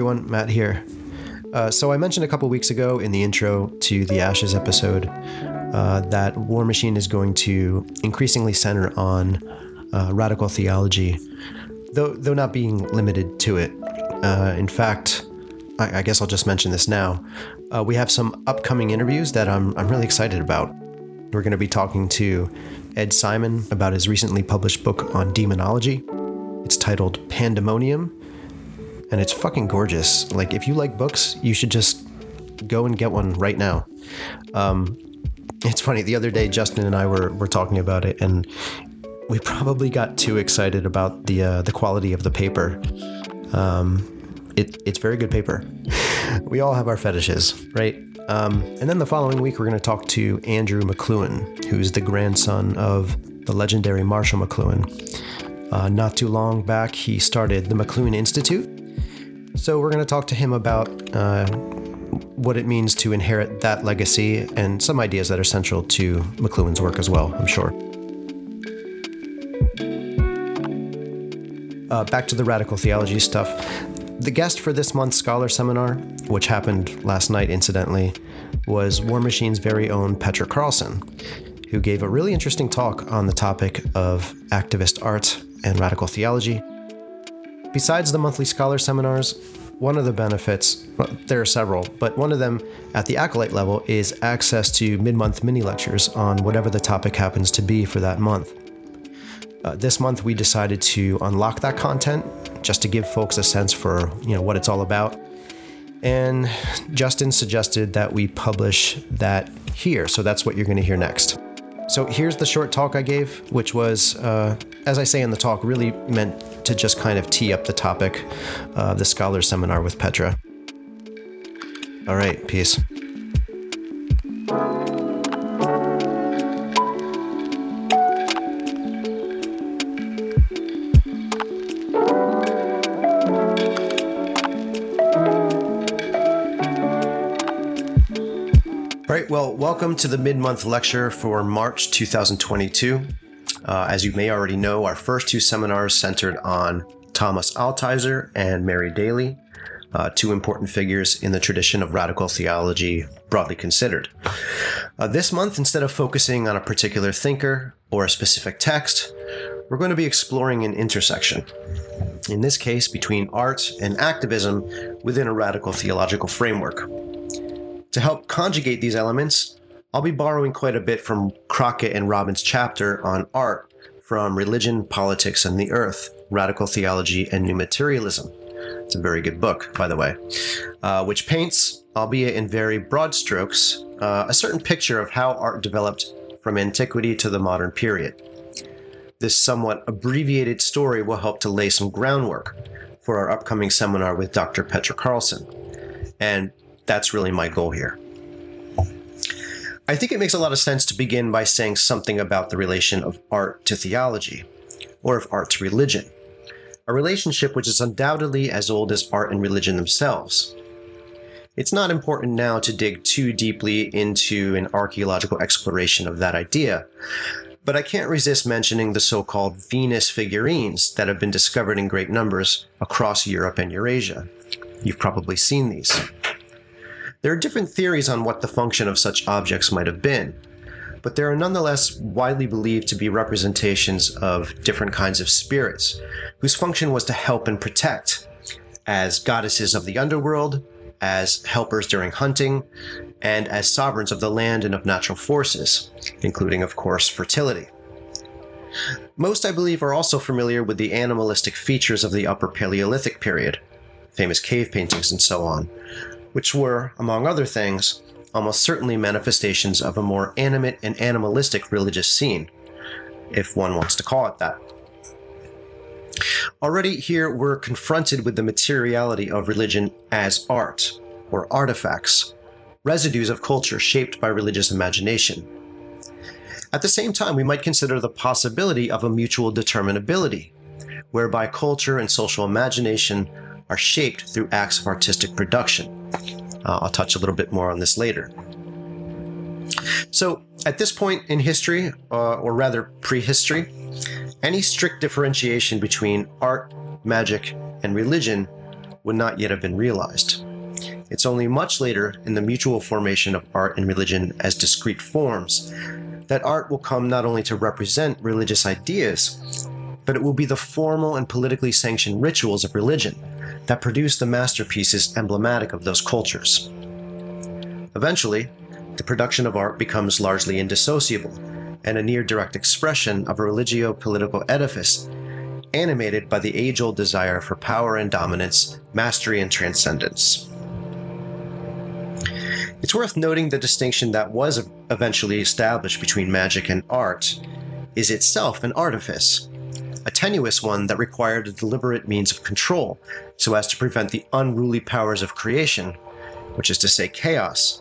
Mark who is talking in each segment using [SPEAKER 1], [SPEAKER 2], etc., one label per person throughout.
[SPEAKER 1] everyone, Matt here. Uh, so, I mentioned a couple weeks ago in the intro to the Ashes episode uh, that War Machine is going to increasingly center on uh, radical theology, though, though not being limited to it. Uh, in fact, I, I, guess I'll just mention this now. Uh, we have some upcoming interviews that I'm, I'm really excited about. We're going to be talking to Ed Simon about his recently published book on demonology. It's titled Pandemonium, and it's fucking gorgeous. Like, if you like books, you should just go and get one right now. Um, it's funny. The other day, Justin and I were were talking about it, and we probably got too excited about the uh, the quality of the paper. Um, it, it's very good paper. we all have our fetishes, right? Um, and then the following week, we're going to talk to Andrew McLuhan, who's the grandson of the legendary Marshall McLuhan. Uh, not too long back, he started the McLuhan Institute. So we're going to talk to him about uh, what it means to inherit that legacy and some ideas that are central to McLuhan's work as well, I'm sure. Uh, back to the radical theology stuff. The guest for this month's Scholar Seminar, which happened last night incidentally, was War Machine's very own Petra Carlsson, who gave a really interesting talk on the topic of activist art and radical theology. Besides the monthly Scholar Seminars, one of the benefits, well, there are several, but one of them at the acolyte level is access to mid month mini lectures on whatever the topic happens to be for that month. Uh, this month, we decided to unlock that content just to give folks a sense for you know what it's all about. And Justin suggested that we publish that here, so that's what you're going to hear next. So here's the short talk I gave, which was, uh, as I say in the talk, really meant to just kind of tee up the topic of the Scholar Seminar with Petra. All right, peace. Well, welcome to the mid month lecture for March 2022. Uh, as you may already know, our first two seminars centered on Thomas Altizer and Mary Daly, uh, two important figures in the tradition of radical theology broadly considered. Uh, this month, instead of focusing on a particular thinker or a specific text, we're going to be exploring an intersection. In this case, between art and activism within a radical theological framework. To help conjugate these elements, I'll be borrowing quite a bit from Crockett and Robbins' chapter on art from Religion, Politics, and the Earth Radical Theology and New Materialism. It's a very good book, by the way, uh, which paints, albeit in very broad strokes, uh, a certain picture of how art developed from antiquity to the modern period. This somewhat abbreviated story will help to lay some groundwork for our upcoming seminar with Dr. Petra Carlsson. And that's really my goal here. I think it makes a lot of sense to begin by saying something about the relation of art to theology, or of art to religion, a relationship which is undoubtedly as old as art and religion themselves. It's not important now to dig too deeply into an archaeological exploration of that idea, but I can't resist mentioning the so called Venus figurines that have been discovered in great numbers across Europe and Eurasia. You've probably seen these. There are different theories on what the function of such objects might have been, but they are nonetheless widely believed to be representations of different kinds of spirits, whose function was to help and protect, as goddesses of the underworld, as helpers during hunting, and as sovereigns of the land and of natural forces, including, of course, fertility. Most, I believe, are also familiar with the animalistic features of the Upper Paleolithic period, famous cave paintings and so on, which were, among other things, almost certainly manifestations of a more animate and animalistic religious scene, if one wants to call it that. Already here we're confronted with the materiality of religion as art, or artifacts, residues of culture shaped by religious imagination. At the same time, we might consider the possibility of a mutual determinability, whereby culture and social imagination are shaped through acts of artistic production. Uh, I'll touch a little bit more on this later. So, at this point in history, uh, or rather prehistory, any strict differentiation between art, magic, and religion would not yet have been realized. It's only much later, in the mutual formation of art and religion as discrete forms, that art will come not only to represent religious ideas, but it will be the formal and politically sanctioned rituals of religion that produce the masterpieces emblematic of those cultures. Eventually, the production of art becomes largely indissociable and a near direct expression of a religio political edifice animated by the age old desire for power and dominance, mastery and transcendence. It's worth noting the distinction that was eventually established between magic and art is itself an artifice, a tenuous one that required a deliberate means of control so as to prevent the unruly powers of creation, which is to say chaos,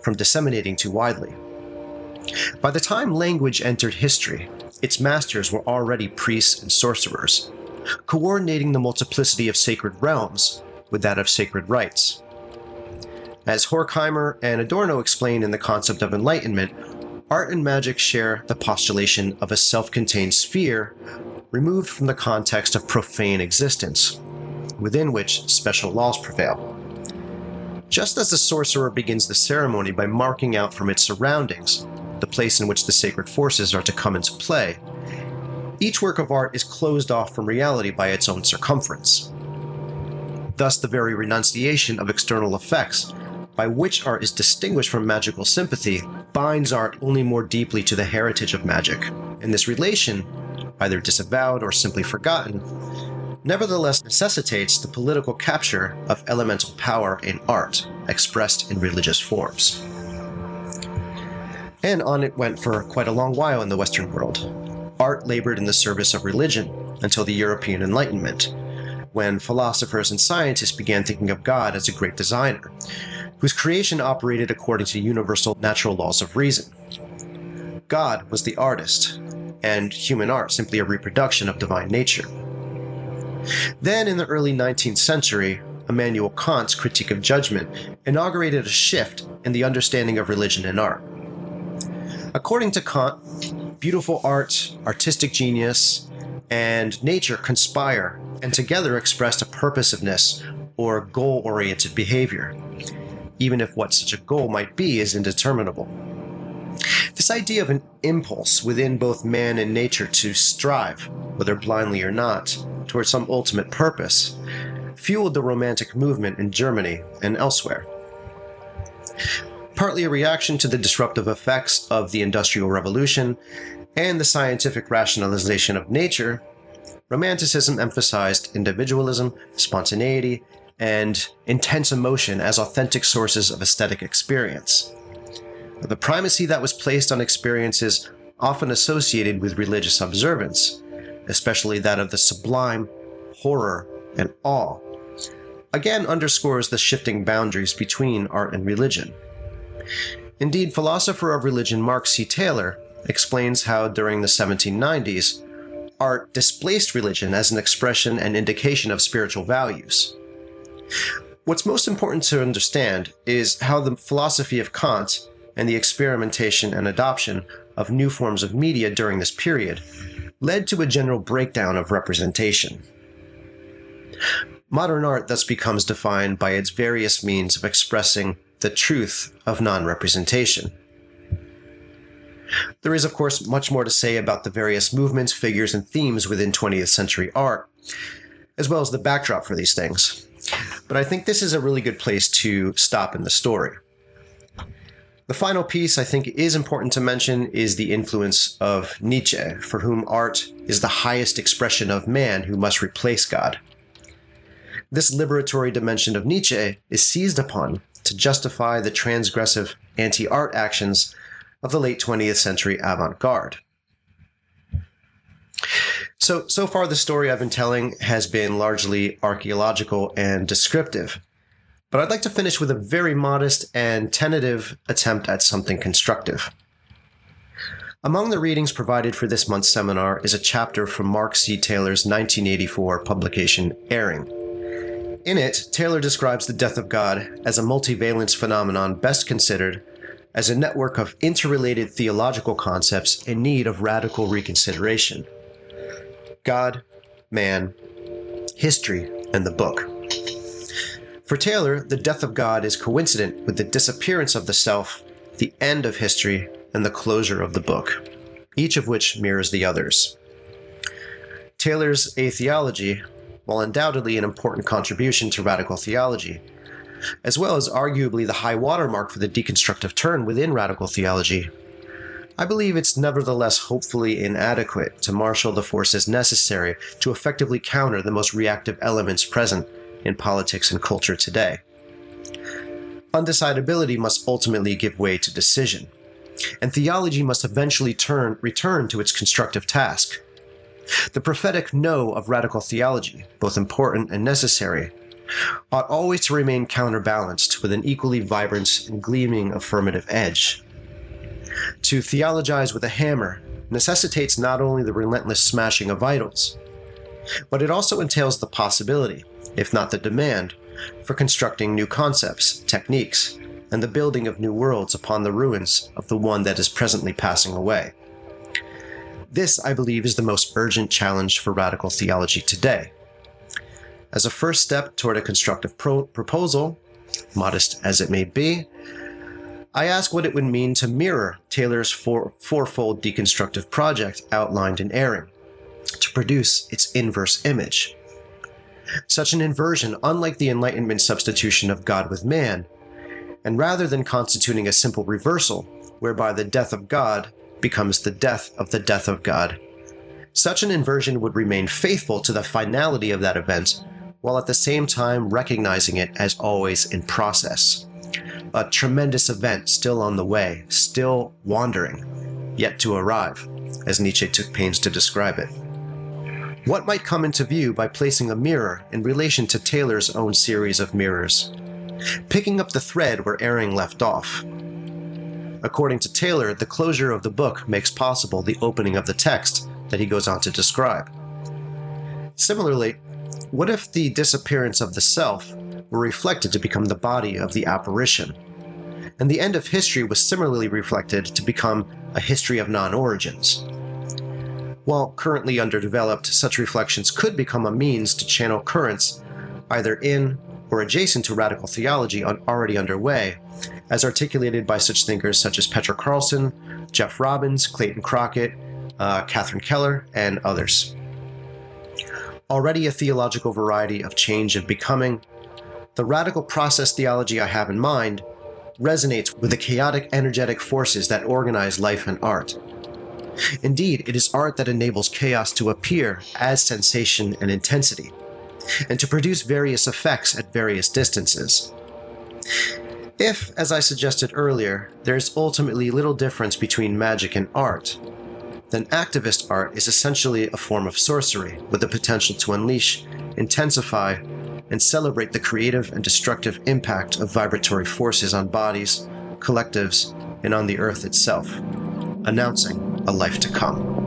[SPEAKER 1] from disseminating too widely. By the time language entered history, its masters were already priests and sorcerers, coordinating the multiplicity of sacred realms with that of sacred rites. As Horkheimer and Adorno explain in the concept of enlightenment, art and magic share the postulation of a self contained sphere removed from the context of profane existence, within which special laws prevail. Just as the sorcerer begins the ceremony by marking out from its surroundings the place in which the sacred forces are to come into play, each work of art is closed off from reality by its own circumference. Thus, the very renunciation of external effects by which art is distinguished from magical sympathy, binds art only more deeply to the heritage of magic. In this relation, either disavowed or simply forgotten, nevertheless necessitates the political capture of elemental power in art, expressed in religious forms. And on it went for quite a long while in the Western world. Art labored in the service of religion until the European Enlightenment, when philosophers and scientists began thinking of God as a great designer, whose creation operated according to universal natural laws of reason. God was the artist, and human art simply a reproduction of divine nature. Then, in the early 19th century, Immanuel Kant's Critique of Judgment inaugurated a shift in the understanding of religion and art. According to Kant, beautiful art, artistic genius, and nature conspire and together express a purposiveness or goal oriented behavior even if what such a goal might be is indeterminable. This idea of an impulse within both man and nature to strive, whether blindly or not, towards some ultimate purpose, fueled the Romantic movement in Germany and elsewhere. Partly a reaction to the disruptive effects of the Industrial Revolution and the scientific rationalization of nature, Romanticism emphasized individualism, spontaneity, and intense emotion as authentic sources of aesthetic experience. The primacy that was placed on experiences often associated with religious observance, especially that of the sublime, horror, and awe, again underscores the shifting boundaries between art and religion. Indeed, philosopher of religion Mark C. Taylor explains how during the 1790s, art displaced religion as an expression and indication of spiritual values. What's most important to understand is how the philosophy of Kant and the experimentation and adoption of new forms of media during this period led to a general breakdown of representation. Modern art thus becomes defined by its various means of expressing the truth of non representation. There is, of course, much more to say about the various movements, figures, and themes within 20th century art, as well as the backdrop for these things. But I think this is a really good place to stop in the story. The final piece I think is important to mention is the influence of Nietzsche, for whom art is the highest expression of man who must replace God. This liberatory dimension of Nietzsche is seized upon to justify the transgressive anti art actions of the late 20th century avant garde. So, so far, the story I've been telling has been largely archaeological and descriptive. But I'd like to finish with a very modest and tentative attempt at something constructive. Among the readings provided for this month's seminar is a chapter from Mark C. Taylor's 1984 publication, Erring. In it, Taylor describes the death of God as a multivalence phenomenon best considered as a network of interrelated theological concepts in need of radical reconsideration. God, man, history, and the book. For Taylor, the death of God is coincident with the disappearance of the self, the end of history, and the closure of the book, each of which mirrors the others. Taylor's atheology, while undoubtedly an important contribution to radical theology, as well as arguably the high watermark for the deconstructive turn within radical theology, I believe it's nevertheless hopefully inadequate to marshal the forces necessary to effectively counter the most reactive elements present in politics and culture today. Undecidability must ultimately give way to decision, and theology must eventually turn, return to its constructive task. The prophetic no of radical theology, both important and necessary, ought always to remain counterbalanced with an equally vibrant and gleaming affirmative edge. To theologize with a hammer necessitates not only the relentless smashing of idols, but it also entails the possibility, if not the demand, for constructing new concepts, techniques, and the building of new worlds upon the ruins of the one that is presently passing away. This, I believe, is the most urgent challenge for radical theology today. As a first step toward a constructive pro- proposal, modest as it may be, I ask what it would mean to mirror Taylor's four, fourfold deconstructive project outlined in Erring, to produce its inverse image. Such an inversion, unlike the Enlightenment substitution of God with man, and rather than constituting a simple reversal, whereby the death of God becomes the death of the death of God, such an inversion would remain faithful to the finality of that event, while at the same time recognizing it as always in process a tremendous event still on the way, still wandering, yet to arrive, as Nietzsche took pains to describe it. What might come into view by placing a mirror in relation to Taylor's own series of mirrors? Picking up the thread where Erring left off. According to Taylor, the closure of the book makes possible the opening of the text that he goes on to describe. Similarly, what if the disappearance of the self were reflected to become the body of the apparition? And the end of history was similarly reflected to become a history of non origins. While currently underdeveloped, such reflections could become a means to channel currents either in or adjacent to radical theology already underway, as articulated by such thinkers such as Petra Carlsson, Jeff Robbins, Clayton Crockett, uh, Catherine Keller, and others already a theological variety of change and becoming, the radical process theology I have in mind resonates with the chaotic energetic forces that organize life and art. Indeed, it is art that enables chaos to appear as sensation and intensity, and to produce various effects at various distances. If, as I suggested earlier, there is ultimately little difference between magic and art, then activist art is essentially a form of sorcery with the potential to unleash, intensify, and celebrate the creative and destructive impact of vibratory forces on bodies, collectives, and on the earth itself, announcing a life to come.